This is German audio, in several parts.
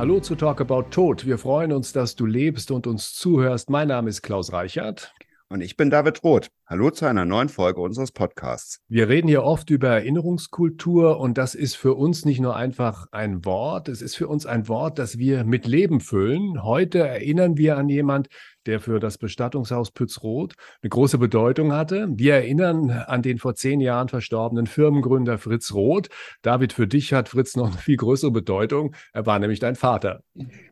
Hallo zu Talk About Tod. Wir freuen uns, dass du lebst und uns zuhörst. Mein Name ist Klaus Reichert. Und ich bin David Roth. Hallo zu einer neuen Folge unseres Podcasts. Wir reden hier oft über Erinnerungskultur und das ist für uns nicht nur einfach ein Wort, es ist für uns ein Wort, das wir mit Leben füllen. Heute erinnern wir an jemand, der für das Bestattungshaus Pützroth eine große Bedeutung hatte. Wir erinnern an den vor zehn Jahren verstorbenen Firmengründer Fritz Roth. David, für dich hat Fritz noch eine viel größere Bedeutung. Er war nämlich dein Vater.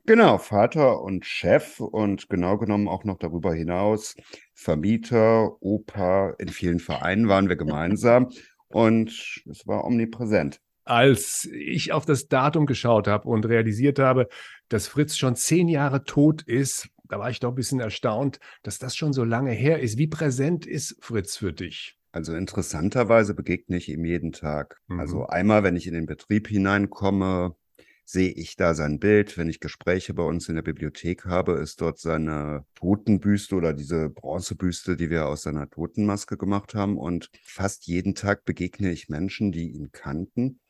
Genau, Vater und Chef und genau genommen auch noch darüber hinaus Vermieter, Opa, in vielen Vereinen waren wir gemeinsam und es war omnipräsent. Als ich auf das Datum geschaut habe und realisiert habe, dass Fritz schon zehn Jahre tot ist, da war ich doch ein bisschen erstaunt, dass das schon so lange her ist. Wie präsent ist Fritz für dich? Also interessanterweise begegne ich ihm jeden Tag. Mhm. Also einmal, wenn ich in den Betrieb hineinkomme, sehe ich da sein Bild. Wenn ich Gespräche bei uns in der Bibliothek habe, ist dort seine Totenbüste oder diese Bronzebüste, die wir aus seiner Totenmaske gemacht haben. Und fast jeden Tag begegne ich Menschen, die ihn kannten.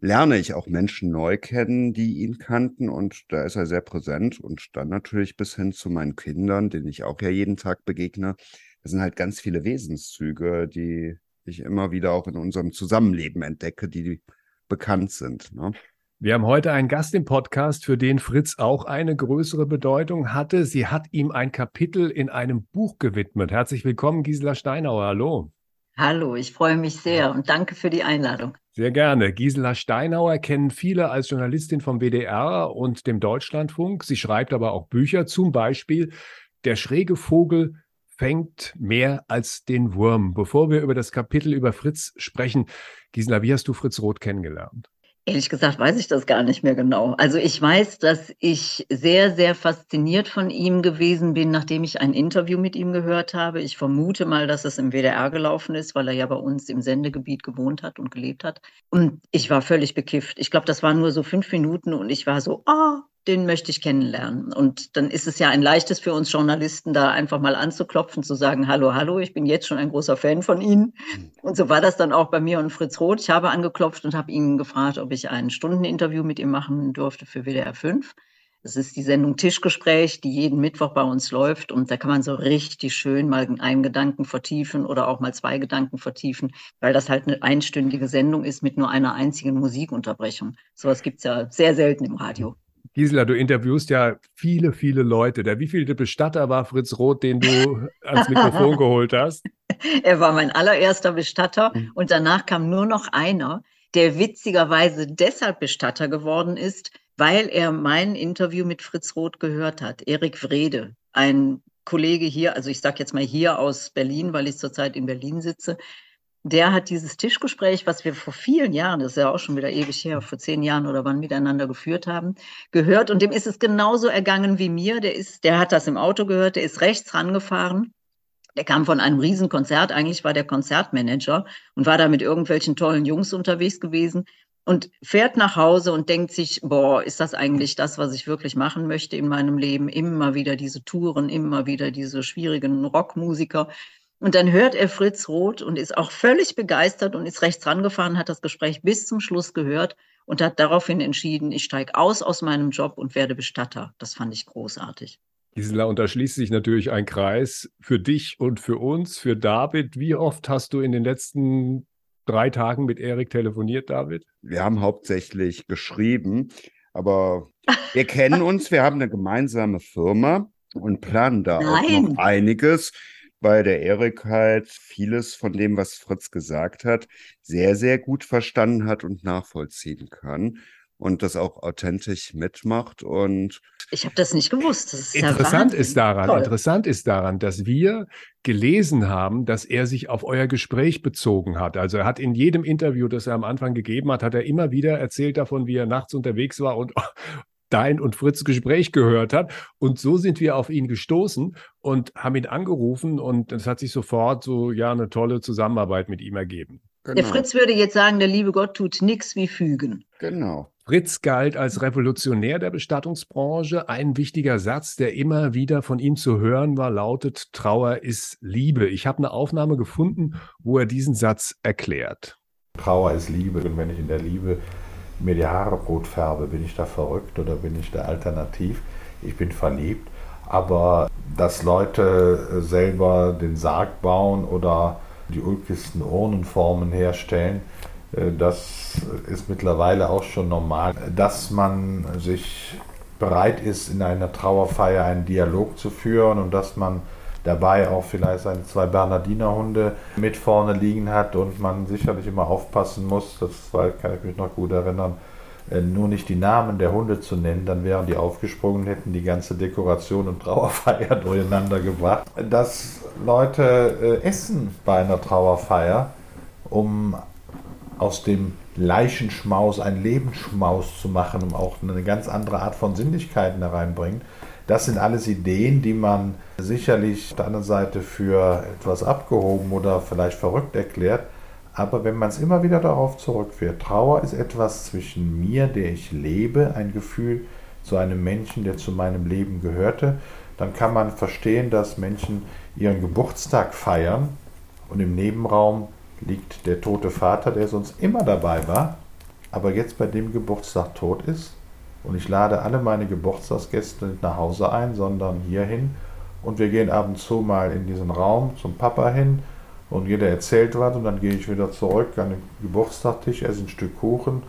Lerne ich auch Menschen neu kennen, die ihn kannten und da ist er sehr präsent und dann natürlich bis hin zu meinen Kindern, denen ich auch ja jeden Tag begegne. Das sind halt ganz viele Wesenszüge, die ich immer wieder auch in unserem Zusammenleben entdecke, die bekannt sind. Ne? Wir haben heute einen Gast im Podcast, für den Fritz auch eine größere Bedeutung hatte. Sie hat ihm ein Kapitel in einem Buch gewidmet. Herzlich willkommen, Gisela Steinauer. Hallo. Hallo, ich freue mich sehr und danke für die Einladung. Sehr gerne. Gisela Steinauer kennen viele als Journalistin vom WDR und dem Deutschlandfunk. Sie schreibt aber auch Bücher, zum Beispiel Der schräge Vogel fängt mehr als den Wurm. Bevor wir über das Kapitel über Fritz sprechen, Gisela, wie hast du Fritz Roth kennengelernt? Ehrlich gesagt weiß ich das gar nicht mehr genau. Also ich weiß, dass ich sehr, sehr fasziniert von ihm gewesen bin, nachdem ich ein Interview mit ihm gehört habe. Ich vermute mal, dass es im WDR gelaufen ist, weil er ja bei uns im Sendegebiet gewohnt hat und gelebt hat. Und ich war völlig bekifft. Ich glaube, das waren nur so fünf Minuten und ich war so, ah, den möchte ich kennenlernen. Und dann ist es ja ein leichtes für uns Journalisten, da einfach mal anzuklopfen, zu sagen, hallo, hallo, ich bin jetzt schon ein großer Fan von Ihnen. Mhm. Und so war das dann auch bei mir und Fritz Roth. Ich habe angeklopft und habe ihn gefragt, ob ich ein Stundeninterview mit ihm machen durfte für WDR 5. Das ist die Sendung Tischgespräch, die jeden Mittwoch bei uns läuft. Und da kann man so richtig schön mal einen Gedanken vertiefen oder auch mal zwei Gedanken vertiefen, weil das halt eine einstündige Sendung ist mit nur einer einzigen Musikunterbrechung. Sowas gibt es ja sehr selten im Radio. Gisela, du interviewst ja viele, viele Leute. Der wievielte Bestatter war Fritz Roth, den du ans Mikrofon geholt hast? Er war mein allererster Bestatter mhm. und danach kam nur noch einer, der witzigerweise deshalb Bestatter geworden ist, weil er mein Interview mit Fritz Roth gehört hat. Erik Wrede, ein Kollege hier, also ich sage jetzt mal hier aus Berlin, weil ich zurzeit in Berlin sitze, der hat dieses Tischgespräch, was wir vor vielen Jahren, das ist ja auch schon wieder ewig her, vor zehn Jahren oder wann miteinander geführt haben, gehört. Und dem ist es genauso ergangen wie mir. Der ist, der hat das im Auto gehört, der ist rechts rangefahren. Der kam von einem Riesenkonzert. Eigentlich war der Konzertmanager und war da mit irgendwelchen tollen Jungs unterwegs gewesen und fährt nach Hause und denkt sich, boah, ist das eigentlich das, was ich wirklich machen möchte in meinem Leben? Immer wieder diese Touren, immer wieder diese schwierigen Rockmusiker. Und dann hört er Fritz Roth und ist auch völlig begeistert und ist rechts rangefahren, hat das Gespräch bis zum Schluss gehört und hat daraufhin entschieden, ich steige aus aus meinem Job und werde Bestatter. Das fand ich großartig. Gisela, und da schließt sich natürlich ein Kreis für dich und für uns, für David. Wie oft hast du in den letzten drei Tagen mit Erik telefoniert, David? Wir haben hauptsächlich geschrieben, aber wir kennen uns, wir haben eine gemeinsame Firma und planen da Nein. auch noch einiges weil der Erik halt vieles von dem, was Fritz gesagt hat, sehr, sehr gut verstanden hat und nachvollziehen kann und das auch authentisch mitmacht und ich habe das nicht gewusst. Das ist interessant ja ist daran, Toll. interessant ist daran, dass wir gelesen haben, dass er sich auf euer Gespräch bezogen hat. Also er hat in jedem Interview, das er am Anfang gegeben hat, hat er immer wieder erzählt davon, wie er nachts unterwegs war und dein und Fritz Gespräch gehört hat. Und so sind wir auf ihn gestoßen und haben ihn angerufen und es hat sich sofort so, ja, eine tolle Zusammenarbeit mit ihm ergeben. Genau. Der Fritz würde jetzt sagen, der liebe Gott tut nichts wie fügen. Genau. Fritz galt als Revolutionär der Bestattungsbranche. Ein wichtiger Satz, der immer wieder von ihm zu hören war, lautet, Trauer ist Liebe. Ich habe eine Aufnahme gefunden, wo er diesen Satz erklärt. Trauer ist Liebe und wenn ich in der Liebe mir die Haare rot färbe. Bin ich da verrückt oder bin ich da alternativ? Ich bin verliebt. Aber dass Leute selber den Sarg bauen oder die ulkigsten Urnenformen herstellen, äh, das ist mittlerweile auch schon normal. Dass man sich bereit ist, in einer Trauerfeier einen Dialog zu führen und dass man dabei auch vielleicht seine zwei Bernardinerhunde mit vorne liegen hat und man sicherlich immer aufpassen muss, das kann ich mich noch gut erinnern, äh, nur nicht die Namen der Hunde zu nennen, dann wären die aufgesprungen, hätten die ganze Dekoration und Trauerfeier durcheinander gebracht. Dass Leute äh, essen bei einer Trauerfeier, um aus dem Leichenschmaus einen Lebensschmaus zu machen, um auch eine ganz andere Art von Sinnlichkeiten hereinbringen. Das sind alles Ideen, die man sicherlich auf der anderen Seite für etwas abgehoben oder vielleicht verrückt erklärt. Aber wenn man es immer wieder darauf zurückführt, Trauer ist etwas zwischen mir, der ich lebe, ein Gefühl zu einem Menschen, der zu meinem Leben gehörte, dann kann man verstehen, dass Menschen ihren Geburtstag feiern und im Nebenraum liegt der tote Vater, der sonst immer dabei war, aber jetzt bei dem Geburtstag tot ist. Und ich lade alle meine Geburtstagsgäste nicht nach Hause ein, sondern hierhin. Und wir gehen ab und zu mal in diesen Raum zum Papa hin und jeder erzählt was und dann gehe ich wieder zurück an den Geburtstagstisch, esse ein Stück Kuchen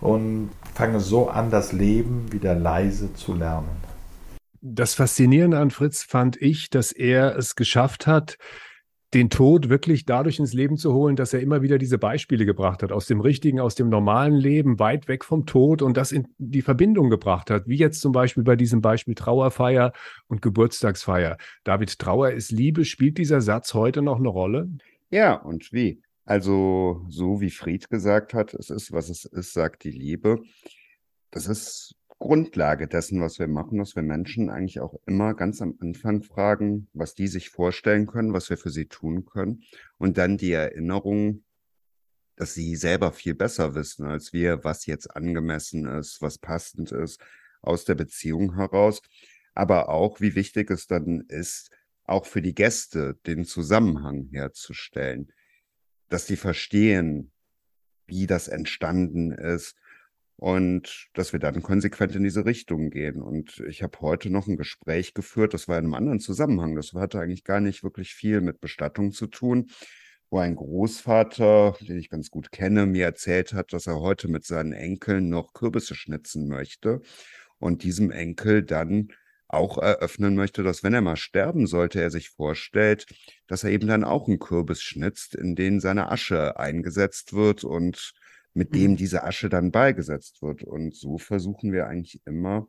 und fange so an, das Leben wieder leise zu lernen. Das Faszinierende an Fritz fand ich, dass er es geschafft hat, den Tod wirklich dadurch ins Leben zu holen, dass er immer wieder diese Beispiele gebracht hat, aus dem richtigen, aus dem normalen Leben, weit weg vom Tod und das in die Verbindung gebracht hat, wie jetzt zum Beispiel bei diesem Beispiel Trauerfeier und Geburtstagsfeier. David, Trauer ist Liebe. Spielt dieser Satz heute noch eine Rolle? Ja, und wie? Also, so wie Fried gesagt hat, es ist, was es ist, sagt die Liebe. Das ist Grundlage dessen, was wir machen, dass wir Menschen eigentlich auch immer ganz am Anfang fragen, was die sich vorstellen können, was wir für sie tun können. Und dann die Erinnerung, dass sie selber viel besser wissen als wir, was jetzt angemessen ist, was passend ist, aus der Beziehung heraus. Aber auch, wie wichtig es dann ist, auch für die Gäste den Zusammenhang herzustellen, dass die verstehen, wie das entstanden ist, und dass wir dann konsequent in diese Richtung gehen. Und ich habe heute noch ein Gespräch geführt, das war in einem anderen Zusammenhang, das hatte eigentlich gar nicht wirklich viel mit Bestattung zu tun, wo ein Großvater, den ich ganz gut kenne, mir erzählt hat, dass er heute mit seinen Enkeln noch Kürbisse schnitzen möchte und diesem Enkel dann auch eröffnen möchte, dass wenn er mal sterben sollte, er sich vorstellt, dass er eben dann auch einen Kürbis schnitzt, in den seine Asche eingesetzt wird und mit dem mhm. diese Asche dann beigesetzt wird. Und so versuchen wir eigentlich immer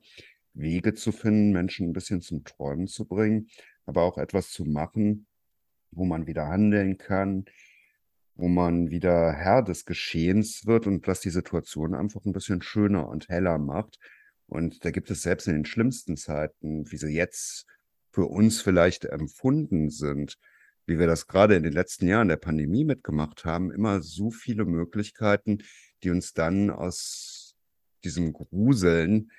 Wege zu finden, Menschen ein bisschen zum Träumen zu bringen, aber auch etwas zu machen, wo man wieder handeln kann, wo man wieder Herr des Geschehens wird und was die Situation einfach ein bisschen schöner und heller macht. Und da gibt es selbst in den schlimmsten Zeiten, wie sie jetzt für uns vielleicht empfunden sind, wie wir das gerade in den letzten Jahren der Pandemie mitgemacht haben, immer so viele Möglichkeiten, die uns dann aus diesem Gruseln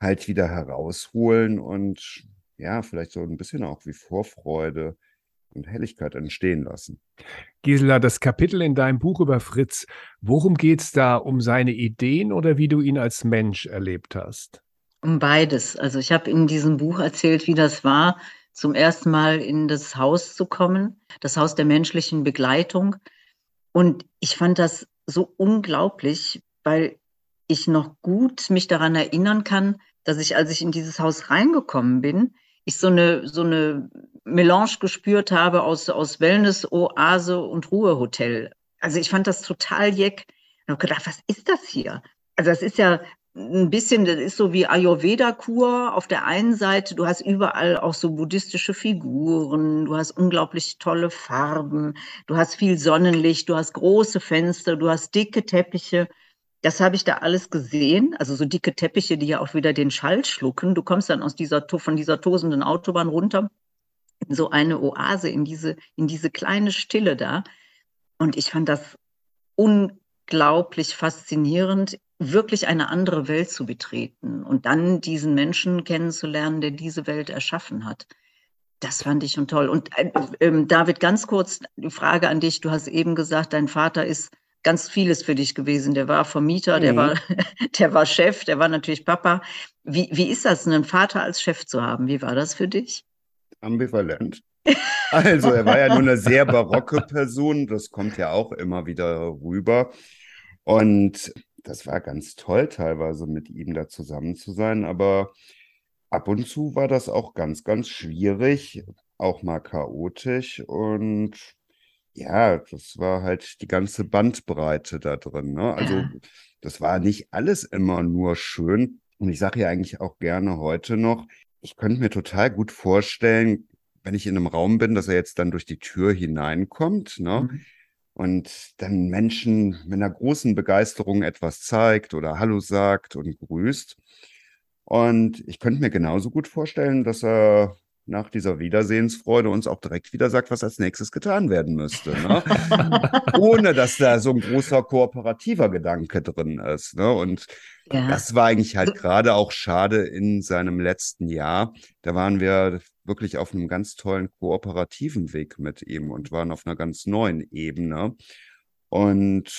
halt wieder herausholen und ja, vielleicht so ein bisschen auch wie Vorfreude und Helligkeit entstehen lassen. Gisela, das Kapitel in deinem Buch über Fritz, worum geht es da? Um seine Ideen oder wie du ihn als Mensch erlebt hast? Um beides. Also ich habe in diesem Buch erzählt, wie das war, zum ersten Mal in das Haus zu kommen, das Haus der menschlichen Begleitung. Und ich fand das so unglaublich, weil ich noch gut mich daran erinnern kann, dass ich, als ich in dieses Haus reingekommen bin, ich so eine, so eine Melange gespürt habe aus, aus Wellness, Oase und Ruhehotel. Also ich fand das total jeck. Und habe gedacht, was ist das hier? Also das ist ja ein bisschen, das ist so wie Ayurveda-Kur auf der einen Seite. Du hast überall auch so buddhistische Figuren, du hast unglaublich tolle Farben, du hast viel Sonnenlicht, du hast große Fenster, du hast dicke Teppiche. Das habe ich da alles gesehen. Also so dicke Teppiche, die ja auch wieder den Schall schlucken. Du kommst dann aus dieser, von dieser tosenden Autobahn runter in so eine Oase, in diese, in diese kleine Stille da. Und ich fand das unglaublich faszinierend wirklich eine andere Welt zu betreten und dann diesen Menschen kennenzulernen, der diese Welt erschaffen hat. Das fand ich schon toll. Und äh, äh, David, ganz kurz die Frage an dich. Du hast eben gesagt, dein Vater ist ganz vieles für dich gewesen. Der war Vermieter, der, mhm. war, der war Chef, der war natürlich Papa. Wie, wie ist das, einen Vater als Chef zu haben? Wie war das für dich? Ambivalent. Also er war ja nur eine sehr barocke Person, das kommt ja auch immer wieder rüber. Und das war ganz toll, teilweise mit ihm da zusammen zu sein, aber ab und zu war das auch ganz, ganz schwierig, auch mal chaotisch und ja, das war halt die ganze Bandbreite da drin. Ne? Also das war nicht alles immer nur schön. Und ich sage ja eigentlich auch gerne heute noch, ich könnte mir total gut vorstellen, wenn ich in einem Raum bin, dass er jetzt dann durch die Tür hineinkommt, ne? Mhm. Und dann Menschen mit einer großen Begeisterung etwas zeigt oder Hallo sagt und grüßt. Und ich könnte mir genauso gut vorstellen, dass er nach dieser Wiedersehensfreude uns auch direkt wieder sagt, was als nächstes getan werden müsste. Ne? Ohne dass da so ein großer kooperativer Gedanke drin ist. Ne? Und ja. das war eigentlich halt gerade auch schade in seinem letzten Jahr. Da waren wir wirklich auf einem ganz tollen kooperativen Weg mit ihm und waren auf einer ganz neuen Ebene. Und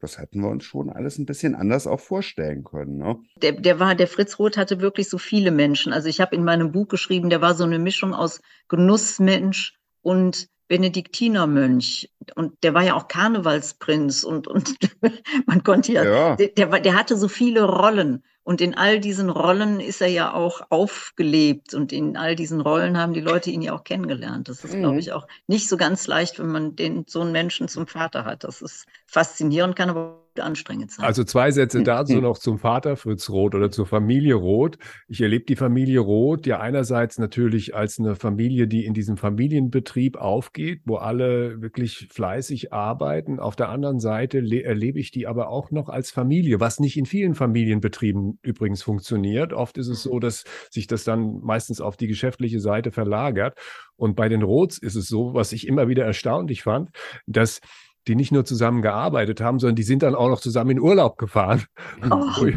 das hätten wir uns schon alles ein bisschen anders auch vorstellen können. Ne? Der, der war, der Fritz Roth hatte wirklich so viele Menschen. Also ich habe in meinem Buch geschrieben, der war so eine Mischung aus Genussmensch und Benediktinermönch. Und der war ja auch Karnevalsprinz und, und man konnte ja, ja. Der, der hatte so viele Rollen. Und in all diesen Rollen ist er ja auch aufgelebt und in all diesen Rollen haben die Leute ihn ja auch kennengelernt. Das ist, mhm. glaube ich, auch nicht so ganz leicht, wenn man den, so einen Menschen zum Vater hat. Das ist faszinierend, kann aber anstrengend sein. Also zwei Sätze dazu noch zum Vater Fritz Roth oder zur Familie Roth. Ich erlebe die Familie Roth ja einerseits natürlich als eine Familie, die in diesem Familienbetrieb aufgeht, wo alle wirklich fleißig arbeiten. Auf der anderen Seite erlebe ich die aber auch noch als Familie, was nicht in vielen Familienbetrieben übrigens funktioniert. Oft ist es so, dass sich das dann meistens auf die geschäftliche Seite verlagert. Und bei den Roths ist es so, was ich immer wieder erstaunlich fand, dass die nicht nur zusammen gearbeitet haben, sondern die sind dann auch noch zusammen in Urlaub gefahren. Oh. Wo, ich,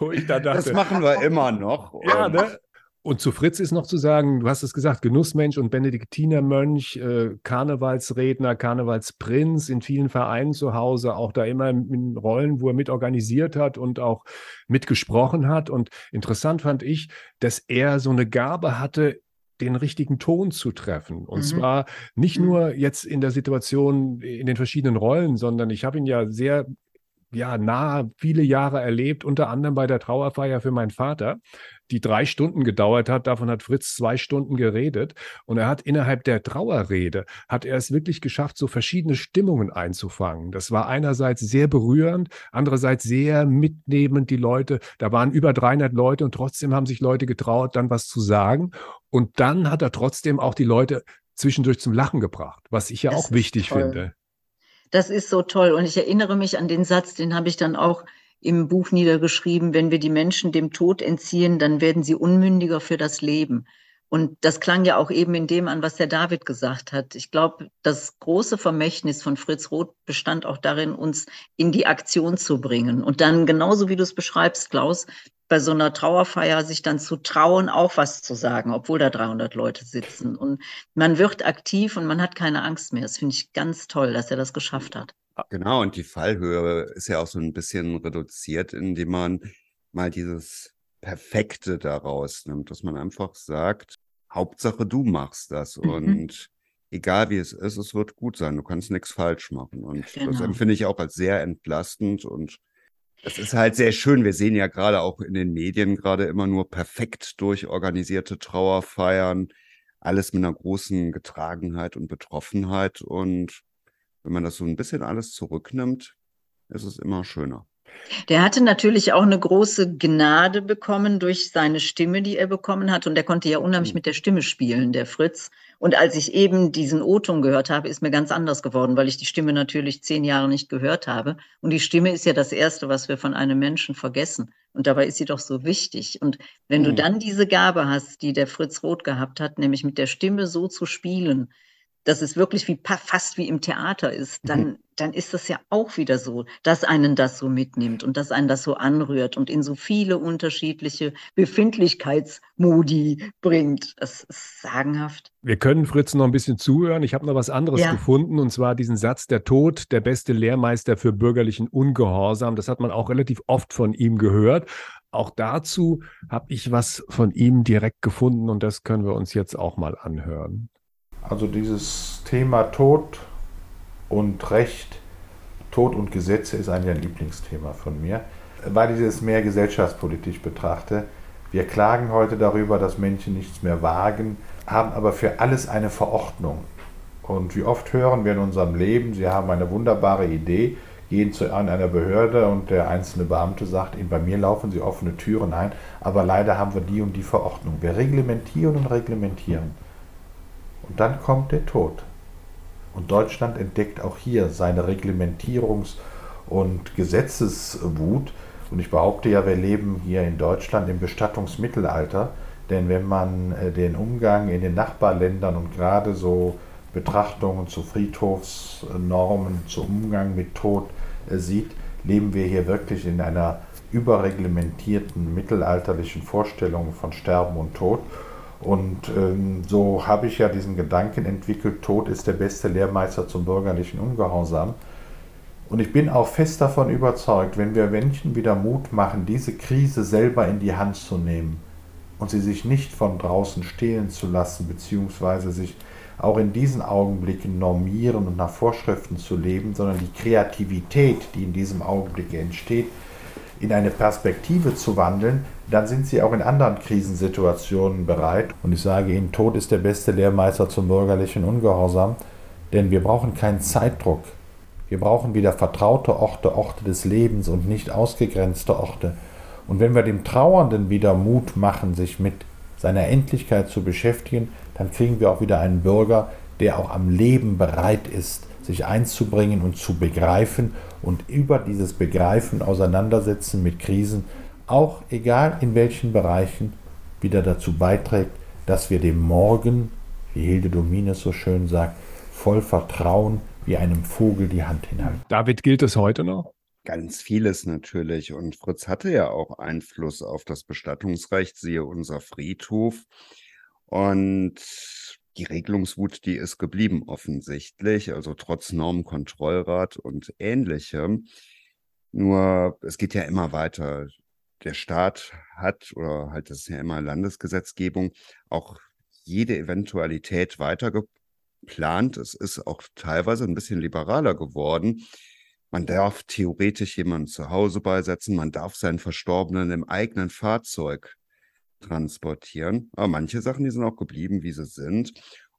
wo ich da dachte, das machen wir immer noch. Ja, ne? Und zu Fritz ist noch zu sagen, du hast es gesagt, Genussmensch und Benediktinermönch, äh, Karnevalsredner, Karnevalsprinz in vielen Vereinen zu Hause, auch da immer in Rollen, wo er mit organisiert hat und auch mitgesprochen hat. Und interessant fand ich, dass er so eine Gabe hatte, den richtigen Ton zu treffen. Und mhm. zwar nicht mhm. nur jetzt in der Situation in den verschiedenen Rollen, sondern ich habe ihn ja sehr ja, nah viele Jahre erlebt, unter anderem bei der Trauerfeier für meinen Vater, die drei Stunden gedauert hat. Davon hat Fritz zwei Stunden geredet. Und er hat innerhalb der Trauerrede, hat er es wirklich geschafft, so verschiedene Stimmungen einzufangen. Das war einerseits sehr berührend, andererseits sehr mitnehmend, die Leute. Da waren über 300 Leute und trotzdem haben sich Leute getraut, dann was zu sagen. Und dann hat er trotzdem auch die Leute zwischendurch zum Lachen gebracht, was ich ja das auch wichtig toll. finde. Das ist so toll. Und ich erinnere mich an den Satz, den habe ich dann auch im Buch niedergeschrieben, wenn wir die Menschen dem Tod entziehen, dann werden sie unmündiger für das Leben. Und das klang ja auch eben in dem an, was der David gesagt hat. Ich glaube, das große Vermächtnis von Fritz Roth bestand auch darin, uns in die Aktion zu bringen. Und dann genauso wie du es beschreibst, Klaus, bei so einer Trauerfeier sich dann zu trauen, auch was zu sagen, obwohl da 300 Leute sitzen. Und man wird aktiv und man hat keine Angst mehr. Das finde ich ganz toll, dass er das geschafft hat. Genau, und die Fallhöhe ist ja auch so ein bisschen reduziert, indem man mal dieses Perfekte daraus nimmt, dass man einfach sagt, Hauptsache du machst das mhm. und egal wie es ist, es wird gut sein, du kannst nichts falsch machen. Und genau. das empfinde ich auch als sehr entlastend und das ist halt sehr schön. Wir sehen ja gerade auch in den Medien gerade immer nur perfekt durchorganisierte Trauerfeiern, alles mit einer großen Getragenheit und Betroffenheit. Und wenn man das so ein bisschen alles zurücknimmt, ist es immer schöner. Der hatte natürlich auch eine große Gnade bekommen durch seine Stimme, die er bekommen hat. Und der konnte ja unheimlich hm. mit der Stimme spielen, der Fritz. Und als ich eben diesen O-Ton gehört habe, ist mir ganz anders geworden, weil ich die Stimme natürlich zehn Jahre nicht gehört habe. Und die Stimme ist ja das Erste, was wir von einem Menschen vergessen. Und dabei ist sie doch so wichtig. Und wenn mhm. du dann diese Gabe hast, die der Fritz Roth gehabt hat, nämlich mit der Stimme so zu spielen, dass es wirklich wie fast wie im Theater ist, dann, mhm. dann ist das ja auch wieder so, dass einen das so mitnimmt und dass einen das so anrührt und in so viele unterschiedliche Befindlichkeitsmodi bringt. Das ist sagenhaft. Wir können Fritz noch ein bisschen zuhören. Ich habe noch was anderes ja. gefunden und zwar diesen Satz: Der Tod, der beste Lehrmeister für bürgerlichen Ungehorsam. Das hat man auch relativ oft von ihm gehört. Auch dazu habe ich was von ihm direkt gefunden und das können wir uns jetzt auch mal anhören. Also dieses Thema Tod und Recht, Tod und Gesetze ist eigentlich ein Lieblingsthema von mir, weil ich es mehr gesellschaftspolitisch betrachte. Wir klagen heute darüber, dass Menschen nichts mehr wagen, haben aber für alles eine Verordnung. Und wie oft hören wir in unserem Leben, Sie haben eine wunderbare Idee, gehen zu einer Behörde und der einzelne Beamte sagt Ihnen, bei mir laufen Sie offene Türen ein, aber leider haben wir die und die Verordnung. Wir reglementieren und reglementieren. Und dann kommt der Tod. Und Deutschland entdeckt auch hier seine Reglementierungs- und Gesetzeswut. Und ich behaupte ja, wir leben hier in Deutschland im Bestattungsmittelalter. Denn wenn man äh, den Umgang in den Nachbarländern und gerade so Betrachtungen zu Friedhofsnormen, zu Umgang mit Tod äh, sieht, leben wir hier wirklich in einer überreglementierten mittelalterlichen Vorstellung von Sterben und Tod. Und ähm, so habe ich ja diesen Gedanken entwickelt, Tod ist der beste Lehrmeister zum bürgerlichen Ungehorsam. Und ich bin auch fest davon überzeugt, wenn wir Menschen wieder Mut machen, diese Krise selber in die Hand zu nehmen und sie sich nicht von draußen stehlen zu lassen, beziehungsweise sich auch in diesen Augenblicken normieren und nach Vorschriften zu leben, sondern die Kreativität, die in diesem Augenblick entsteht, in eine Perspektive zu wandeln, dann sind sie auch in anderen Krisensituationen bereit. Und ich sage Ihnen, Tod ist der beste Lehrmeister zum bürgerlichen Ungehorsam, denn wir brauchen keinen Zeitdruck. Wir brauchen wieder vertraute Orte, Orte des Lebens und nicht ausgegrenzte Orte. Und wenn wir dem Trauernden wieder Mut machen, sich mit seiner Endlichkeit zu beschäftigen, dann kriegen wir auch wieder einen Bürger, der auch am Leben bereit ist, sich einzubringen und zu begreifen und über dieses Begreifen, Auseinandersetzen mit Krisen, auch egal in welchen Bereichen, wieder dazu beiträgt, dass wir dem Morgen, wie Hilde Domines so schön sagt, voll Vertrauen wie einem Vogel die Hand hinhalten. David, gilt es heute noch? Ganz vieles natürlich. Und Fritz hatte ja auch Einfluss auf das Bestattungsrecht, siehe unser Friedhof. Und die Regelungswut, die ist geblieben offensichtlich, also trotz Normenkontrollrat und ähnlichem. Nur es geht ja immer weiter. Der Staat hat, oder halt, das ist ja immer Landesgesetzgebung, auch jede Eventualität weiter geplant. Es ist auch teilweise ein bisschen liberaler geworden. Man darf theoretisch jemanden zu Hause beisetzen, man darf seinen Verstorbenen im eigenen Fahrzeug transportieren. Aber manche Sachen, die sind auch geblieben, wie sie sind.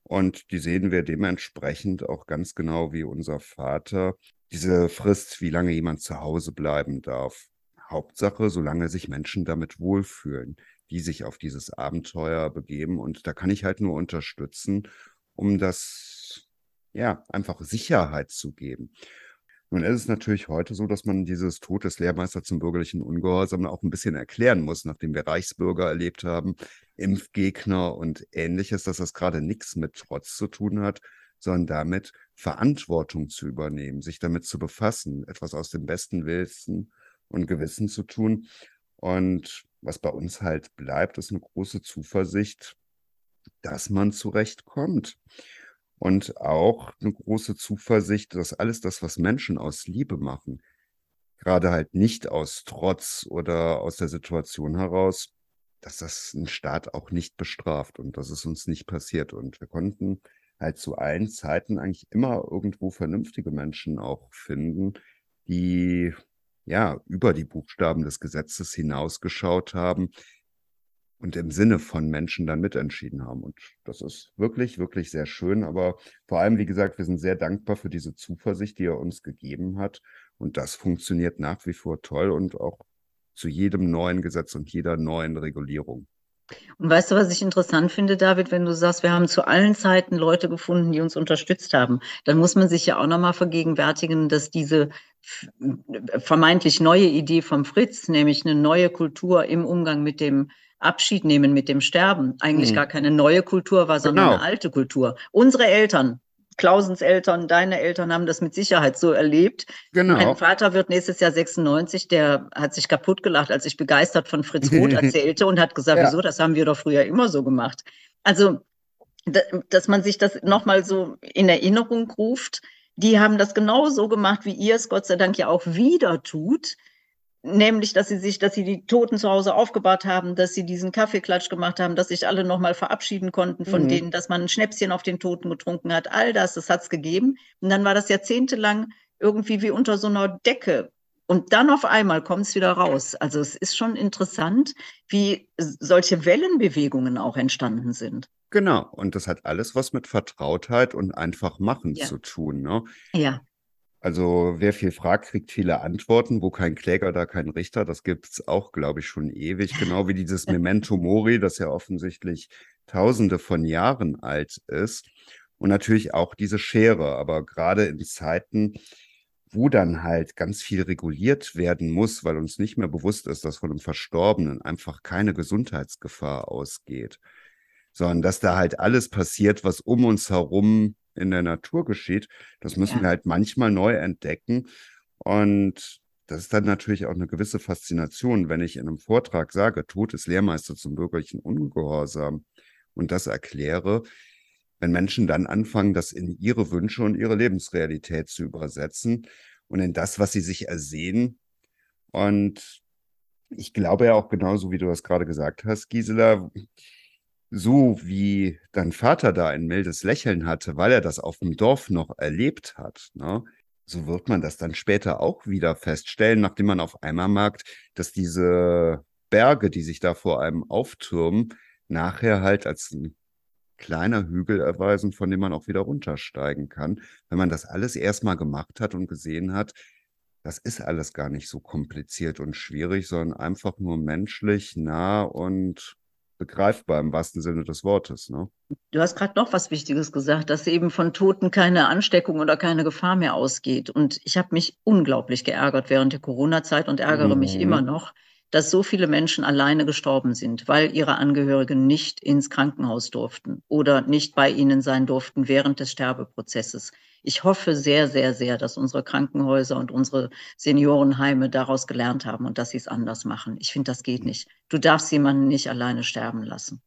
Und die sehen wir dementsprechend auch ganz genau wie unser Vater. Diese Frist, wie lange jemand zu Hause bleiben darf. Hauptsache, solange sich Menschen damit wohlfühlen, die sich auf dieses Abenteuer begeben. Und da kann ich halt nur unterstützen, um das, ja, einfach Sicherheit zu geben. Nun ist es natürlich heute so, dass man dieses Tod des Lehrmeisters zum bürgerlichen Ungehorsam auch ein bisschen erklären muss, nachdem wir Reichsbürger erlebt haben, Impfgegner und ähnliches, dass das gerade nichts mit Trotz zu tun hat, sondern damit Verantwortung zu übernehmen, sich damit zu befassen, etwas aus dem besten Wissen und Gewissen zu tun. Und was bei uns halt bleibt, ist eine große Zuversicht, dass man zurechtkommt und auch eine große Zuversicht, dass alles das, was Menschen aus Liebe machen, gerade halt nicht aus Trotz oder aus der Situation heraus, dass das ein Staat auch nicht bestraft und dass es uns nicht passiert. Und wir konnten halt zu allen Zeiten eigentlich immer irgendwo vernünftige Menschen auch finden, die ja über die Buchstaben des Gesetzes hinausgeschaut haben, und im Sinne von Menschen dann mitentschieden haben. Und das ist wirklich, wirklich sehr schön. Aber vor allem, wie gesagt, wir sind sehr dankbar für diese Zuversicht, die er uns gegeben hat. Und das funktioniert nach wie vor toll und auch zu jedem neuen Gesetz und jeder neuen Regulierung. Und weißt du, was ich interessant finde, David, wenn du sagst, wir haben zu allen Zeiten Leute gefunden, die uns unterstützt haben, dann muss man sich ja auch nochmal vergegenwärtigen, dass diese vermeintlich neue Idee vom Fritz, nämlich eine neue Kultur im Umgang mit dem Abschied nehmen mit dem Sterben eigentlich mhm. gar keine neue Kultur war, sondern genau. eine alte Kultur. Unsere Eltern Klausens Eltern, deine Eltern haben das mit Sicherheit so erlebt. Genau. Mein Vater wird nächstes Jahr 96, der hat sich kaputt gelacht, als ich begeistert von Fritz Roth erzählte und hat gesagt, ja. wieso, das haben wir doch früher immer so gemacht. Also, dass man sich das nochmal so in Erinnerung ruft, die haben das genau so gemacht, wie ihr es Gott sei Dank ja auch wieder tut nämlich, dass sie sich, dass sie die Toten zu Hause aufgebahrt haben, dass sie diesen Kaffeeklatsch gemacht haben, dass sich alle nochmal verabschieden konnten von mhm. denen, dass man ein Schnäpschen auf den Toten getrunken hat. All das, das hat's gegeben. Und dann war das jahrzehntelang irgendwie wie unter so einer Decke. Und dann auf einmal kommt es wieder raus. Also es ist schon interessant, wie solche Wellenbewegungen auch entstanden sind. Genau, und das hat alles was mit Vertrautheit und einfach machen ja. zu tun. Ne? Ja. Also wer viel fragt, kriegt viele Antworten. Wo kein Kläger, da kein Richter. Das gibt's auch, glaube ich, schon ewig. Genau wie dieses Memento Mori, das ja offensichtlich Tausende von Jahren alt ist. Und natürlich auch diese Schere. Aber gerade in Zeiten, wo dann halt ganz viel reguliert werden muss, weil uns nicht mehr bewusst ist, dass von einem Verstorbenen einfach keine Gesundheitsgefahr ausgeht, sondern dass da halt alles passiert, was um uns herum in der Natur geschieht. Das müssen ja. wir halt manchmal neu entdecken. Und das ist dann natürlich auch eine gewisse Faszination, wenn ich in einem Vortrag sage, Tod ist Lehrmeister zum bürgerlichen Ungehorsam und das erkläre, wenn Menschen dann anfangen, das in ihre Wünsche und ihre Lebensrealität zu übersetzen und in das, was sie sich ersehen. Und ich glaube ja auch genauso, wie du das gerade gesagt hast, Gisela, so wie dein Vater da ein mildes Lächeln hatte, weil er das auf dem Dorf noch erlebt hat, ne? so wird man das dann später auch wieder feststellen, nachdem man auf einmal merkt, dass diese Berge, die sich da vor einem auftürmen, nachher halt als ein kleiner Hügel erweisen, von dem man auch wieder runtersteigen kann, wenn man das alles erstmal gemacht hat und gesehen hat, das ist alles gar nicht so kompliziert und schwierig, sondern einfach nur menschlich, nah und begreifbar im wahrsten Sinne des Wortes. Ne? Du hast gerade noch was Wichtiges gesagt, dass eben von Toten keine Ansteckung oder keine Gefahr mehr ausgeht. Und ich habe mich unglaublich geärgert während der Corona-Zeit und ärgere mhm. mich immer noch, dass so viele Menschen alleine gestorben sind, weil ihre Angehörigen nicht ins Krankenhaus durften oder nicht bei ihnen sein durften während des Sterbeprozesses. Ich hoffe sehr, sehr, sehr, dass unsere Krankenhäuser und unsere Seniorenheime daraus gelernt haben und dass sie es anders machen. Ich finde, das geht nicht. Du darfst jemanden nicht alleine sterben lassen.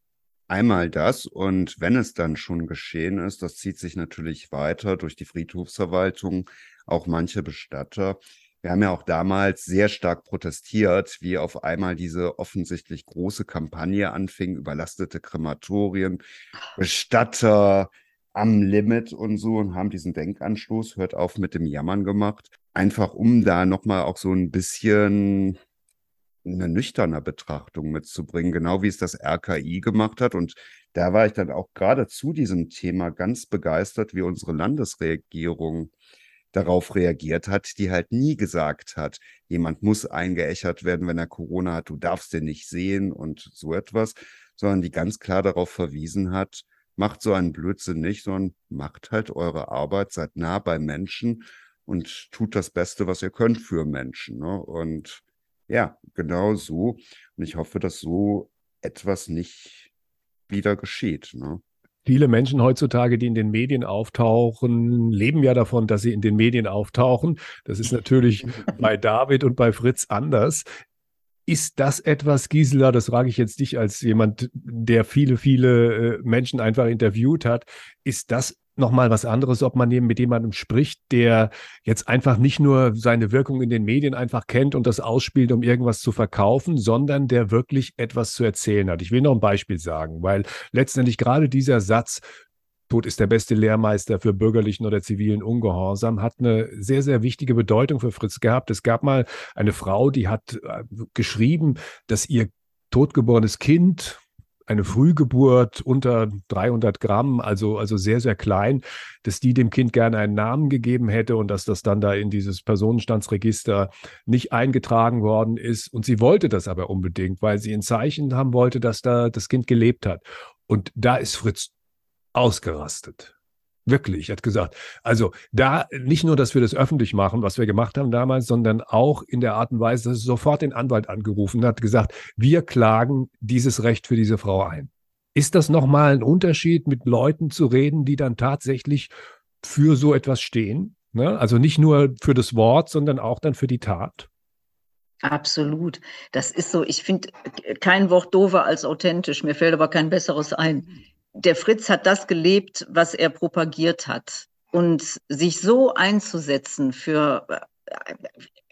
Einmal das und wenn es dann schon geschehen ist, das zieht sich natürlich weiter durch die Friedhofsverwaltung, auch manche Bestatter wir haben ja auch damals sehr stark protestiert, wie auf einmal diese offensichtlich große Kampagne anfing, überlastete Krematorien, Bestatter am Limit und so und haben diesen Denkanstoß, hört auf mit dem Jammern gemacht, einfach um da nochmal auch so ein bisschen eine nüchterne Betrachtung mitzubringen, genau wie es das RKI gemacht hat. Und da war ich dann auch gerade zu diesem Thema ganz begeistert, wie unsere Landesregierung darauf reagiert hat, die halt nie gesagt hat, jemand muss eingeächert werden, wenn er Corona hat, du darfst den nicht sehen und so etwas, sondern die ganz klar darauf verwiesen hat, macht so einen Blödsinn nicht, sondern macht halt eure Arbeit, seid nah bei Menschen und tut das Beste, was ihr könnt für Menschen. Ne? Und ja, genau so. Und ich hoffe, dass so etwas nicht wieder geschieht. Ne? Viele Menschen heutzutage, die in den Medien auftauchen, leben ja davon, dass sie in den Medien auftauchen. Das ist natürlich bei David und bei Fritz anders. Ist das etwas, Gisela, das frage ich jetzt dich als jemand, der viele, viele äh, Menschen einfach interviewt hat, ist das nochmal was anderes, ob man eben mit jemandem spricht, der jetzt einfach nicht nur seine Wirkung in den Medien einfach kennt und das ausspielt, um irgendwas zu verkaufen, sondern der wirklich etwas zu erzählen hat. Ich will noch ein Beispiel sagen, weil letztendlich gerade dieser Satz, Tod ist der beste Lehrmeister für bürgerlichen oder zivilen Ungehorsam, hat eine sehr, sehr wichtige Bedeutung für Fritz gehabt. Es gab mal eine Frau, die hat äh, geschrieben, dass ihr totgeborenes Kind eine Frühgeburt unter 300 Gramm, also, also sehr, sehr klein, dass die dem Kind gerne einen Namen gegeben hätte und dass das dann da in dieses Personenstandsregister nicht eingetragen worden ist. Und sie wollte das aber unbedingt, weil sie ein Zeichen haben wollte, dass da das Kind gelebt hat. Und da ist Fritz ausgerastet. Wirklich, hat gesagt. Also da nicht nur, dass wir das öffentlich machen, was wir gemacht haben damals, sondern auch in der Art und Weise, dass er sofort den Anwalt angerufen hat, gesagt, wir klagen dieses Recht für diese Frau ein. Ist das nochmal ein Unterschied, mit Leuten zu reden, die dann tatsächlich für so etwas stehen? Ne? Also nicht nur für das Wort, sondern auch dann für die Tat? Absolut. Das ist so, ich finde kein Wort dover als authentisch. Mir fällt aber kein besseres ein. Der Fritz hat das gelebt, was er propagiert hat. Und sich so einzusetzen für äh,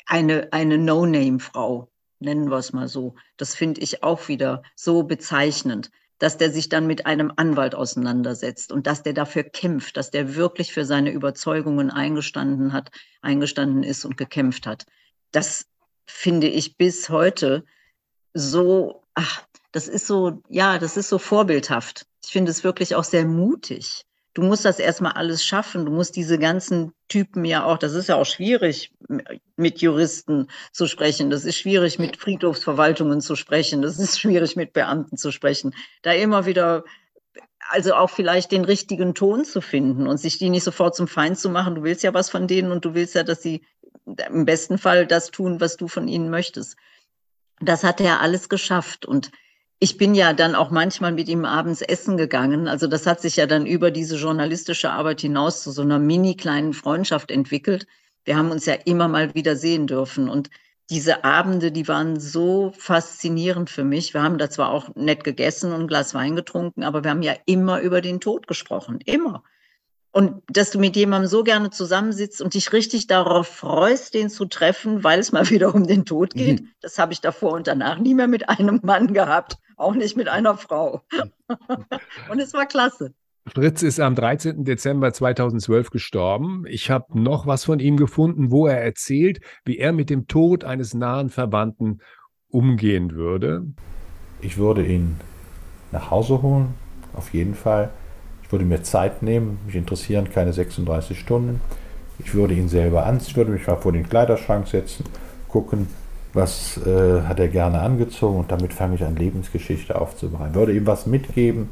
eine, eine No-Name-Frau, nennen wir es mal so, das finde ich auch wieder so bezeichnend, dass der sich dann mit einem Anwalt auseinandersetzt und dass der dafür kämpft, dass der wirklich für seine Überzeugungen eingestanden hat, eingestanden ist und gekämpft hat. Das finde ich bis heute so, ach, das ist so, ja, das ist so vorbildhaft. Ich finde es wirklich auch sehr mutig. Du musst das erstmal alles schaffen. Du musst diese ganzen Typen ja auch, das ist ja auch schwierig, mit Juristen zu sprechen. Das ist schwierig, mit Friedhofsverwaltungen zu sprechen. Das ist schwierig, mit Beamten zu sprechen. Da immer wieder, also auch vielleicht den richtigen Ton zu finden und sich die nicht sofort zum Feind zu machen. Du willst ja was von denen und du willst ja, dass sie im besten Fall das tun, was du von ihnen möchtest. Das hat er alles geschafft und ich bin ja dann auch manchmal mit ihm abends essen gegangen. Also das hat sich ja dann über diese journalistische Arbeit hinaus zu so einer mini kleinen Freundschaft entwickelt. Wir haben uns ja immer mal wieder sehen dürfen und diese Abende, die waren so faszinierend für mich. Wir haben da zwar auch nett gegessen und ein Glas Wein getrunken, aber wir haben ja immer über den Tod gesprochen. Immer. Und dass du mit jemandem so gerne zusammensitzt und dich richtig darauf freust, den zu treffen, weil es mal wieder um den Tod geht, mhm. das habe ich davor und danach nie mehr mit einem Mann gehabt, auch nicht mit einer Frau. und es war klasse. Fritz ist am 13. Dezember 2012 gestorben. Ich habe noch was von ihm gefunden, wo er erzählt, wie er mit dem Tod eines nahen Verwandten umgehen würde. Ich würde ihn nach Hause holen, auf jeden Fall würde mir Zeit nehmen, mich interessieren keine 36 Stunden. Ich würde ihn selber anziehen, ich würde mich mal vor den Kleiderschrank setzen, gucken, was äh, hat er gerne angezogen und damit fange ich an, Lebensgeschichte aufzubereiten. Würde ihm was mitgeben,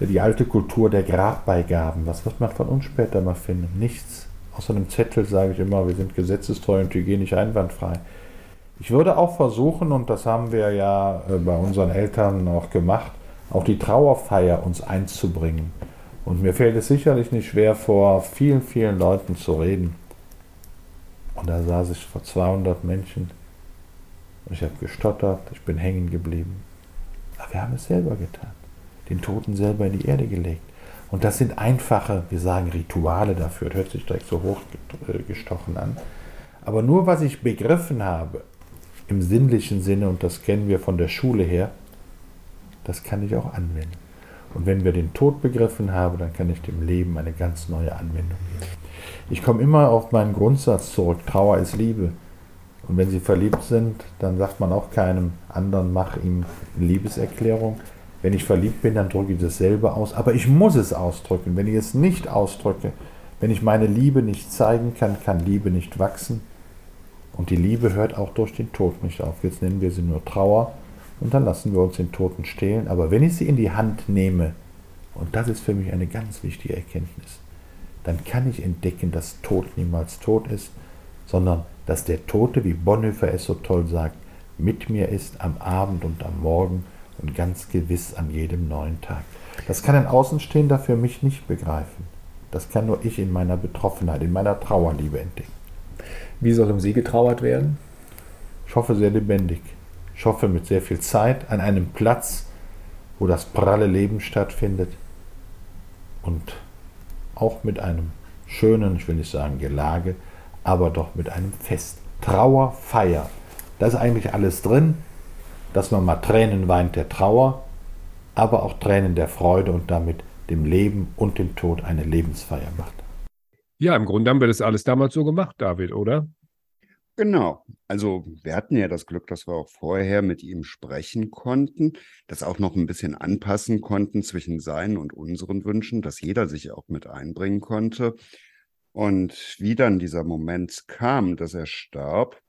die alte Kultur der Grabbeigaben, was wird man von uns später mal finden? Nichts. Außer einem Zettel sage ich immer, wir sind gesetzestreu und hygienisch einwandfrei. Ich würde auch versuchen, und das haben wir ja äh, bei unseren Eltern auch gemacht, auch die Trauerfeier uns einzubringen. Und mir fällt es sicherlich nicht schwer, vor vielen, vielen Leuten zu reden. Und da saß ich vor 200 Menschen und ich habe gestottert, ich bin hängen geblieben. Aber wir haben es selber getan. Den Toten selber in die Erde gelegt. Und das sind einfache, wir sagen Rituale dafür, das hört sich direkt so hochgestochen an. Aber nur was ich begriffen habe, im sinnlichen Sinne, und das kennen wir von der Schule her, das kann ich auch anwenden. Und wenn wir den Tod begriffen haben, dann kann ich dem Leben eine ganz neue Anwendung geben. Ich komme immer auf meinen Grundsatz zurück, Trauer ist Liebe. Und wenn Sie verliebt sind, dann sagt man auch keinem anderen, mach ihm eine Liebeserklärung. Wenn ich verliebt bin, dann drücke ich dasselbe aus. Aber ich muss es ausdrücken. Wenn ich es nicht ausdrücke, wenn ich meine Liebe nicht zeigen kann, kann Liebe nicht wachsen. Und die Liebe hört auch durch den Tod nicht auf. Jetzt nennen wir sie nur Trauer und dann lassen wir uns den Toten stehlen. Aber wenn ich sie in die Hand nehme, und das ist für mich eine ganz wichtige Erkenntnis, dann kann ich entdecken, dass Tod niemals tot ist, sondern dass der Tote, wie Bonhoeffer es so toll sagt, mit mir ist am Abend und am Morgen und ganz gewiss an jedem neuen Tag. Das kann ein Außenstehender für mich nicht begreifen. Das kann nur ich in meiner Betroffenheit, in meiner Trauerliebe entdecken. Wie soll um Sie getrauert werden? Ich hoffe sehr lebendig. Ich hoffe mit sehr viel Zeit an einem Platz, wo das pralle Leben stattfindet und auch mit einem schönen, ich will nicht sagen Gelage, aber doch mit einem Fest. Trauer, Feier. Da ist eigentlich alles drin, dass man mal Tränen weint der Trauer, aber auch Tränen der Freude und damit dem Leben und dem Tod eine Lebensfeier macht. Ja, im Grunde haben wir das alles damals so gemacht, David, oder? Genau. Also wir hatten ja das Glück, dass wir auch vorher mit ihm sprechen konnten, das auch noch ein bisschen anpassen konnten zwischen seinen und unseren Wünschen, dass jeder sich auch mit einbringen konnte. Und wie dann dieser Moment kam, dass er starb,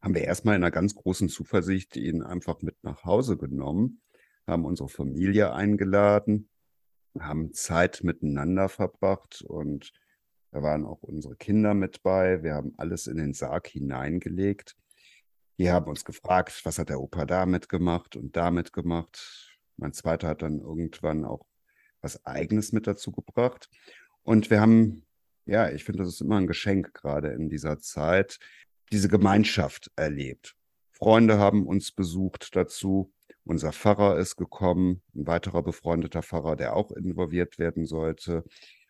haben wir erstmal in einer ganz großen Zuversicht ihn einfach mit nach Hause genommen, haben unsere Familie eingeladen, haben Zeit miteinander verbracht und da waren auch unsere Kinder mit bei. Wir haben alles in den Sarg hineingelegt. Die haben uns gefragt, was hat der Opa damit gemacht und damit gemacht. Mein zweiter hat dann irgendwann auch was Eigenes mit dazu gebracht. Und wir haben, ja, ich finde, das ist immer ein Geschenk gerade in dieser Zeit, diese Gemeinschaft erlebt. Freunde haben uns besucht dazu. Unser Pfarrer ist gekommen, ein weiterer befreundeter Pfarrer, der auch involviert werden sollte.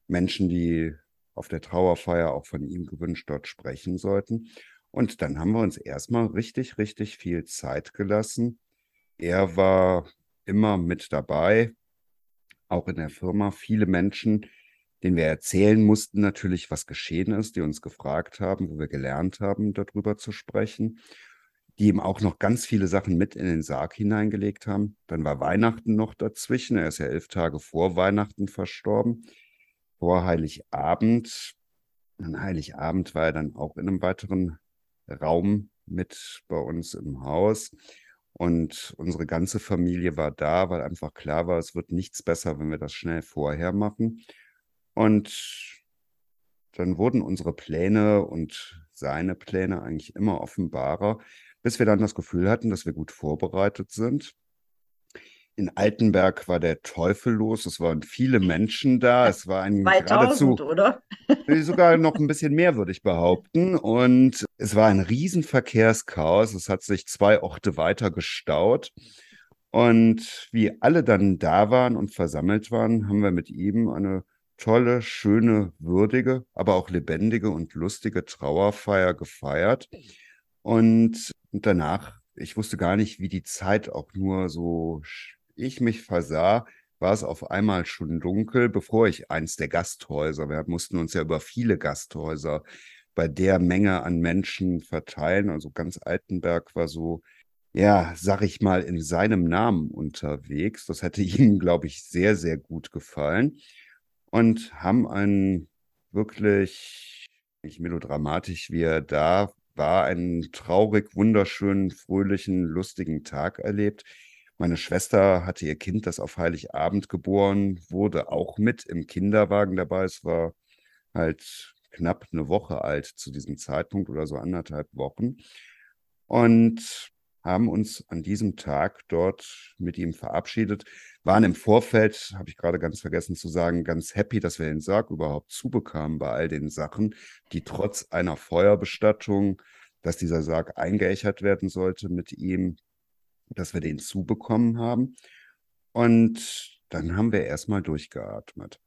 Menschen, die auf der Trauerfeier auch von ihm gewünscht dort sprechen sollten. Und dann haben wir uns erstmal richtig, richtig viel Zeit gelassen. Er war immer mit dabei, auch in der Firma. Viele Menschen, denen wir erzählen mussten natürlich, was geschehen ist, die uns gefragt haben, wo wir gelernt haben, darüber zu sprechen, die ihm auch noch ganz viele Sachen mit in den Sarg hineingelegt haben. Dann war Weihnachten noch dazwischen. Er ist ja elf Tage vor Weihnachten verstorben, vor Heiligabend. An Heiligabend war er dann auch in einem weiteren Raum mit bei uns im Haus. Und unsere ganze Familie war da, weil einfach klar war, es wird nichts besser, wenn wir das schnell vorher machen. Und dann wurden unsere Pläne und seine Pläne eigentlich immer offenbarer, bis wir dann das Gefühl hatten, dass wir gut vorbereitet sind in Altenberg war der Teufel los. Es waren viele Menschen da. Es war ein 2000, geradezu, oder? sogar noch ein bisschen mehr, würde ich behaupten. Und es war ein Riesenverkehrschaos. Es hat sich zwei Orte weiter gestaut. Und wie alle dann da waren und versammelt waren, haben wir mit ihm eine tolle, schöne, würdige, aber auch lebendige und lustige Trauerfeier gefeiert. Und danach, ich wusste gar nicht, wie die Zeit auch nur so ich mich versah, war es auf einmal schon dunkel, bevor ich eins der Gasthäuser, wir mussten uns ja über viele Gasthäuser bei der Menge an Menschen verteilen. Also ganz Altenberg war so, ja, sag ich mal, in seinem Namen unterwegs. Das hätte ihm, glaube ich, sehr, sehr gut gefallen. Und haben einen wirklich, nicht melodramatisch, wie er da war, einen traurig, wunderschönen, fröhlichen, lustigen Tag erlebt meine Schwester hatte ihr Kind, das auf Heiligabend geboren wurde, auch mit im Kinderwagen dabei. Es war halt knapp eine Woche alt zu diesem Zeitpunkt oder so anderthalb Wochen. Und haben uns an diesem Tag dort mit ihm verabschiedet, waren im Vorfeld, habe ich gerade ganz vergessen zu sagen, ganz happy, dass wir den Sarg überhaupt zubekamen bei all den Sachen, die trotz einer Feuerbestattung, dass dieser Sarg eingeächert werden sollte mit ihm, dass wir den zubekommen haben. Und dann haben wir erstmal durchgeatmet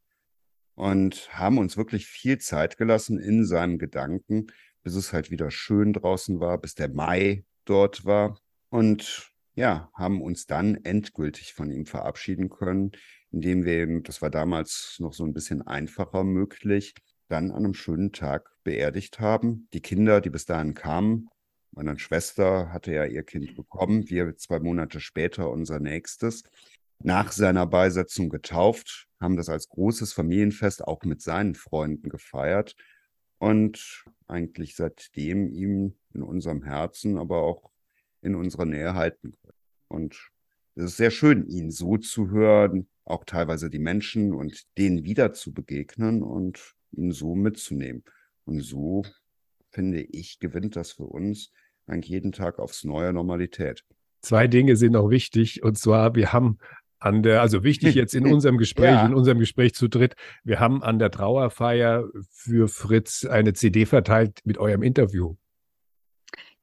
und haben uns wirklich viel Zeit gelassen in seinem Gedanken, bis es halt wieder schön draußen war, bis der Mai dort war. Und ja, haben uns dann endgültig von ihm verabschieden können, indem wir eben, das war damals noch so ein bisschen einfacher möglich, dann an einem schönen Tag beerdigt haben. Die Kinder, die bis dahin kamen, meine Schwester hatte ja ihr Kind bekommen, wir zwei Monate später unser nächstes. Nach seiner Beisetzung getauft, haben das als großes Familienfest auch mit seinen Freunden gefeiert und eigentlich seitdem ihm in unserem Herzen, aber auch in unserer Nähe halten können. Und es ist sehr schön, ihn so zu hören, auch teilweise die Menschen und denen wieder zu begegnen und ihn so mitzunehmen. Und so, finde ich, gewinnt das für uns eigentlich jeden Tag aufs neue Normalität. Zwei Dinge sind noch wichtig. Und zwar, wir haben an der, also wichtig jetzt in unserem Gespräch, ja. in unserem Gespräch zu dritt, wir haben an der Trauerfeier für Fritz eine CD verteilt mit eurem Interview.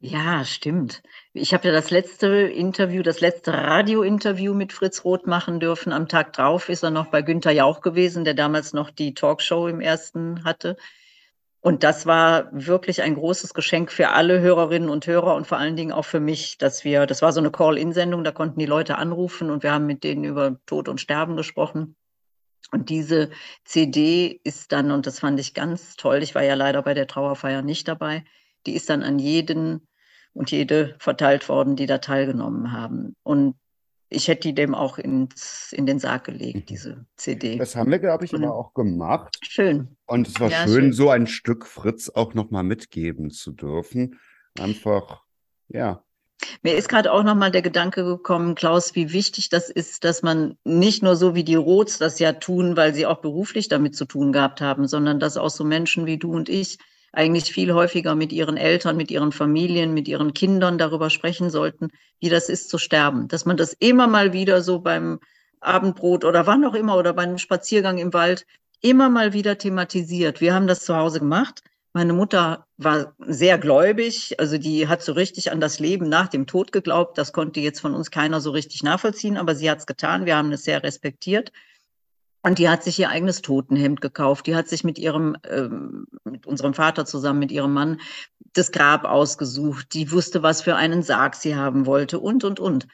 Ja, stimmt. Ich habe ja das letzte Interview, das letzte Radiointerview mit Fritz Roth machen dürfen. Am Tag drauf ist er noch bei Günter Jauch gewesen, der damals noch die Talkshow im ersten hatte. Und das war wirklich ein großes Geschenk für alle Hörerinnen und Hörer und vor allen Dingen auch für mich, dass wir, das war so eine Call-In-Sendung, da konnten die Leute anrufen und wir haben mit denen über Tod und Sterben gesprochen. Und diese CD ist dann, und das fand ich ganz toll, ich war ja leider bei der Trauerfeier nicht dabei, die ist dann an jeden und jede verteilt worden, die da teilgenommen haben. Und ich hätte die dem auch ins, in den Sarg gelegt, mhm. diese CD. Das haben wir, glaube ich, aber auch gemacht. Schön. Und es war ja, schön, schön, so ein Stück Fritz auch nochmal mitgeben zu dürfen. Einfach, ja. Mir ist gerade auch nochmal der Gedanke gekommen, Klaus, wie wichtig das ist, dass man nicht nur so wie die Roths das ja tun, weil sie auch beruflich damit zu tun gehabt haben, sondern dass auch so Menschen wie du und ich eigentlich viel häufiger mit ihren Eltern, mit ihren Familien, mit ihren Kindern darüber sprechen sollten, wie das ist zu sterben. Dass man das immer mal wieder so beim Abendbrot oder wann auch immer oder beim Spaziergang im Wald immer mal wieder thematisiert. Wir haben das zu Hause gemacht. Meine Mutter war sehr gläubig, also die hat so richtig an das Leben nach dem Tod geglaubt. Das konnte jetzt von uns keiner so richtig nachvollziehen, aber sie hat es getan. Wir haben es sehr respektiert. Und die hat sich ihr eigenes Totenhemd gekauft. Die hat sich mit ihrem, ähm, mit unserem Vater zusammen, mit ihrem Mann das Grab ausgesucht. Die wusste, was für einen Sarg sie haben wollte und, und, und.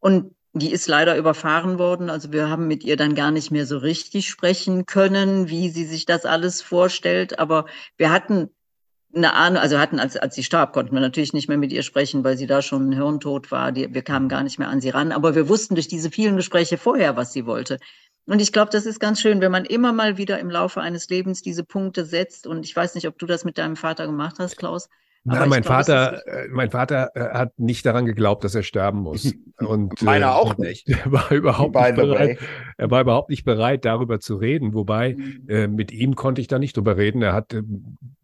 Und die ist leider überfahren worden. Also wir haben mit ihr dann gar nicht mehr so richtig sprechen können, wie sie sich das alles vorstellt. Aber wir hatten eine Ahnung, also hatten, als, als sie starb, konnten wir natürlich nicht mehr mit ihr sprechen, weil sie da schon hirntot war. Die, wir kamen gar nicht mehr an sie ran. Aber wir wussten durch diese vielen Gespräche vorher, was sie wollte. Und ich glaube, das ist ganz schön, wenn man immer mal wieder im Laufe eines Lebens diese Punkte setzt. Und ich weiß nicht, ob du das mit deinem Vater gemacht hast, Klaus. Na, mein, glaub, Vater, äh, mein Vater äh, hat nicht daran geglaubt, dass er sterben muss. Und, Meiner äh, auch nicht. Er war, überhaupt nicht bereit, er war überhaupt nicht bereit, darüber zu reden. Wobei, mhm. äh, mit ihm konnte ich da nicht drüber reden. Er hat äh,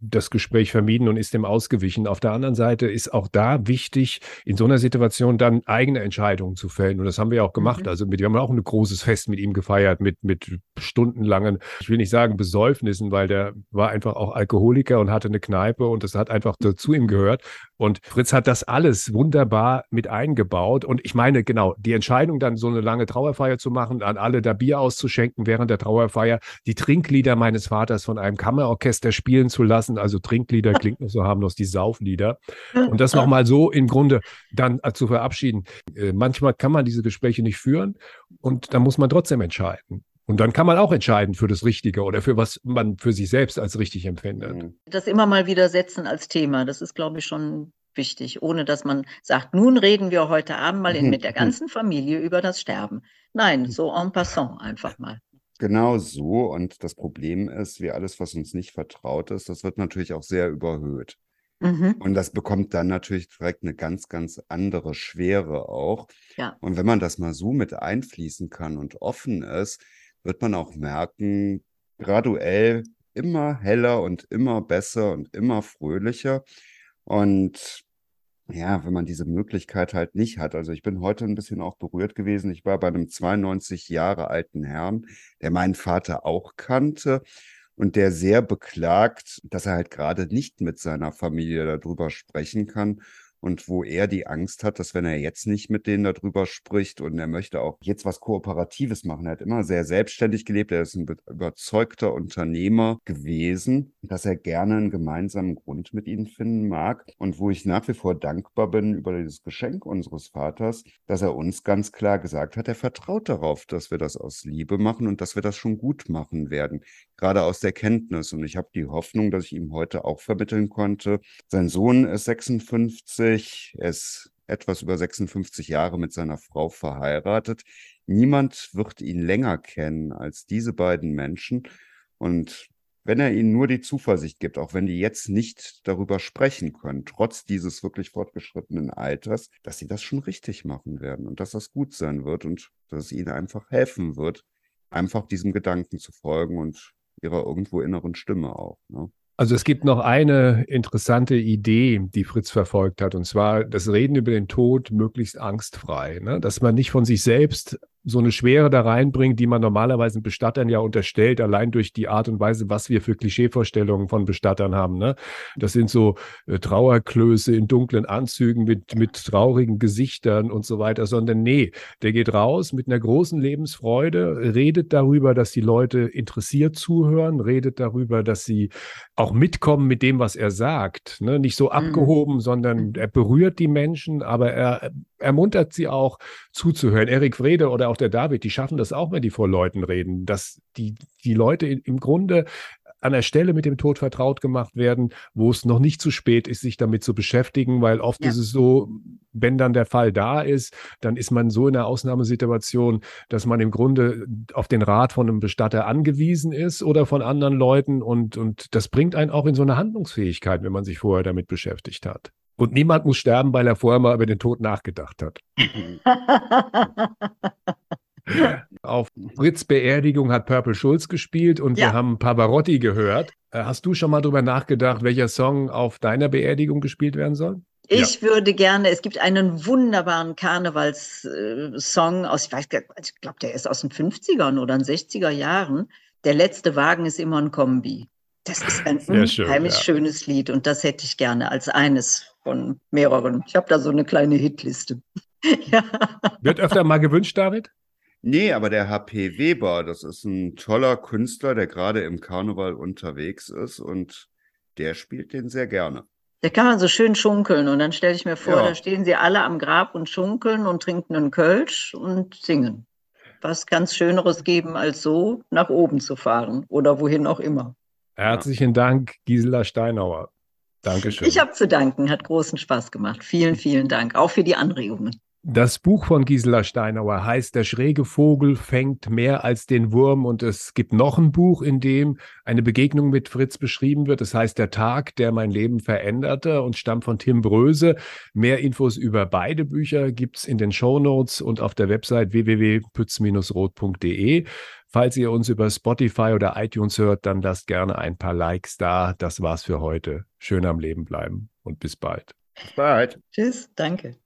das Gespräch vermieden und ist dem ausgewichen. Auf der anderen Seite ist auch da wichtig, in so einer Situation dann eigene Entscheidungen zu fällen. Und das haben wir auch gemacht. Mhm. Also mit, wir haben auch ein großes Fest mit ihm gefeiert, mit, mit stundenlangen, ich will nicht sagen Besäufnissen, weil der war einfach auch Alkoholiker und hatte eine Kneipe und das hat einfach dazu ihm gehört. Und Fritz hat das alles wunderbar mit eingebaut. Und ich meine, genau, die Entscheidung, dann so eine lange Trauerfeier zu machen, an alle da Bier auszuschenken während der Trauerfeier, die Trinklieder meines Vaters von einem Kammerorchester spielen zu lassen. Also Trinklieder klingt noch so harmlos, die Sauflieder. Und das nochmal so im Grunde dann äh, zu verabschieden. Äh, manchmal kann man diese Gespräche nicht führen und da muss man trotzdem entscheiden. Und dann kann man auch entscheiden für das Richtige oder für was man für sich selbst als richtig empfindet. Mhm. Das immer mal wieder setzen als Thema, das ist, glaube ich, schon wichtig, ohne dass man sagt, nun reden wir heute Abend mal in, mit der ganzen Familie über das Sterben. Nein, so en passant einfach mal. Genau so. Und das Problem ist, wie alles, was uns nicht vertraut ist, das wird natürlich auch sehr überhöht. Mhm. Und das bekommt dann natürlich direkt eine ganz, ganz andere Schwere auch. Ja. Und wenn man das mal so mit einfließen kann und offen ist, wird man auch merken, graduell immer heller und immer besser und immer fröhlicher. Und ja, wenn man diese Möglichkeit halt nicht hat. Also ich bin heute ein bisschen auch berührt gewesen. Ich war bei einem 92 Jahre alten Herrn, der meinen Vater auch kannte und der sehr beklagt, dass er halt gerade nicht mit seiner Familie darüber sprechen kann und wo er die Angst hat, dass wenn er jetzt nicht mit denen darüber spricht und er möchte auch jetzt was Kooperatives machen, er hat immer sehr selbstständig gelebt, er ist ein überzeugter Unternehmer gewesen, dass er gerne einen gemeinsamen Grund mit ihnen finden mag und wo ich nach wie vor dankbar bin über dieses Geschenk unseres Vaters, dass er uns ganz klar gesagt hat, er vertraut darauf, dass wir das aus Liebe machen und dass wir das schon gut machen werden, gerade aus der Kenntnis. Und ich habe die Hoffnung, dass ich ihm heute auch vermitteln konnte. Sein Sohn ist 56, 50, er ist etwas über 56 Jahre mit seiner Frau verheiratet. Niemand wird ihn länger kennen als diese beiden Menschen. Und wenn er ihnen nur die Zuversicht gibt, auch wenn die jetzt nicht darüber sprechen können, trotz dieses wirklich fortgeschrittenen Alters, dass sie das schon richtig machen werden und dass das gut sein wird und dass es ihnen einfach helfen wird, einfach diesem Gedanken zu folgen und ihrer irgendwo inneren Stimme auch. Ne? Also es gibt noch eine interessante Idee, die Fritz verfolgt hat, und zwar das Reden über den Tod möglichst angstfrei, ne? dass man nicht von sich selbst so eine Schwere da reinbringt, die man normalerweise Bestattern ja unterstellt, allein durch die Art und Weise, was wir für Klischeevorstellungen von Bestattern haben. Ne? Das sind so äh, Trauerklöße in dunklen Anzügen mit, mit traurigen Gesichtern und so weiter, sondern nee, der geht raus mit einer großen Lebensfreude, redet darüber, dass die Leute interessiert zuhören, redet darüber, dass sie auch mitkommen mit dem, was er sagt. Ne? Nicht so mhm. abgehoben, mhm. sondern er berührt die Menschen, aber er ermuntert sie auch zuzuhören. Erik Wrede oder auch der David, die schaffen das auch, wenn die vor Leuten reden, dass die, die Leute im Grunde an der Stelle mit dem Tod vertraut gemacht werden, wo es noch nicht zu spät ist, sich damit zu beschäftigen, weil oft ja. ist es so, wenn dann der Fall da ist, dann ist man so in einer Ausnahmesituation, dass man im Grunde auf den Rat von einem Bestatter angewiesen ist oder von anderen Leuten und, und das bringt einen auch in so eine Handlungsfähigkeit, wenn man sich vorher damit beschäftigt hat. Und niemand muss sterben, weil er vorher mal über den Tod nachgedacht hat. Auf Fritz Beerdigung hat Purple Schulz gespielt und ja. wir haben Pavarotti gehört. Äh, hast du schon mal darüber nachgedacht, welcher Song auf deiner Beerdigung gespielt werden soll? Ich ja. würde gerne, es gibt einen wunderbaren Karnevalssong aus, ich weiß gar ich glaube, der ist aus den 50ern oder den 60er Jahren. Der letzte Wagen ist immer ein Kombi. Das ist ein Sehr unheimlich schön, ja. schönes Lied und das hätte ich gerne als eines von mehreren. Ich habe da so eine kleine Hitliste. ja. Wird öfter mal gewünscht, David? Nee, aber der HP Weber, das ist ein toller Künstler, der gerade im Karneval unterwegs ist und der spielt den sehr gerne. Da kann man so schön schunkeln und dann stelle ich mir vor, ja. da stehen sie alle am Grab und schunkeln und trinken einen Kölsch und singen. Was ganz Schöneres geben, als so nach oben zu fahren oder wohin auch immer. Herzlichen Dank, Gisela Steinauer. Dankeschön. Ich habe zu danken, hat großen Spaß gemacht. Vielen, vielen Dank, auch für die Anregungen. Das Buch von Gisela Steinauer heißt Der schräge Vogel fängt mehr als den Wurm und es gibt noch ein Buch, in dem eine Begegnung mit Fritz beschrieben wird. Das heißt Der Tag, der mein Leben veränderte und stammt von Tim Bröse. Mehr Infos über beide Bücher gibt's in den Show Notes und auf der Website www.pütz-rot.de. Falls ihr uns über Spotify oder iTunes hört, dann lasst gerne ein paar Likes da. Das war's für heute. Schön am Leben bleiben und bis bald. Bis bald. Tschüss, danke.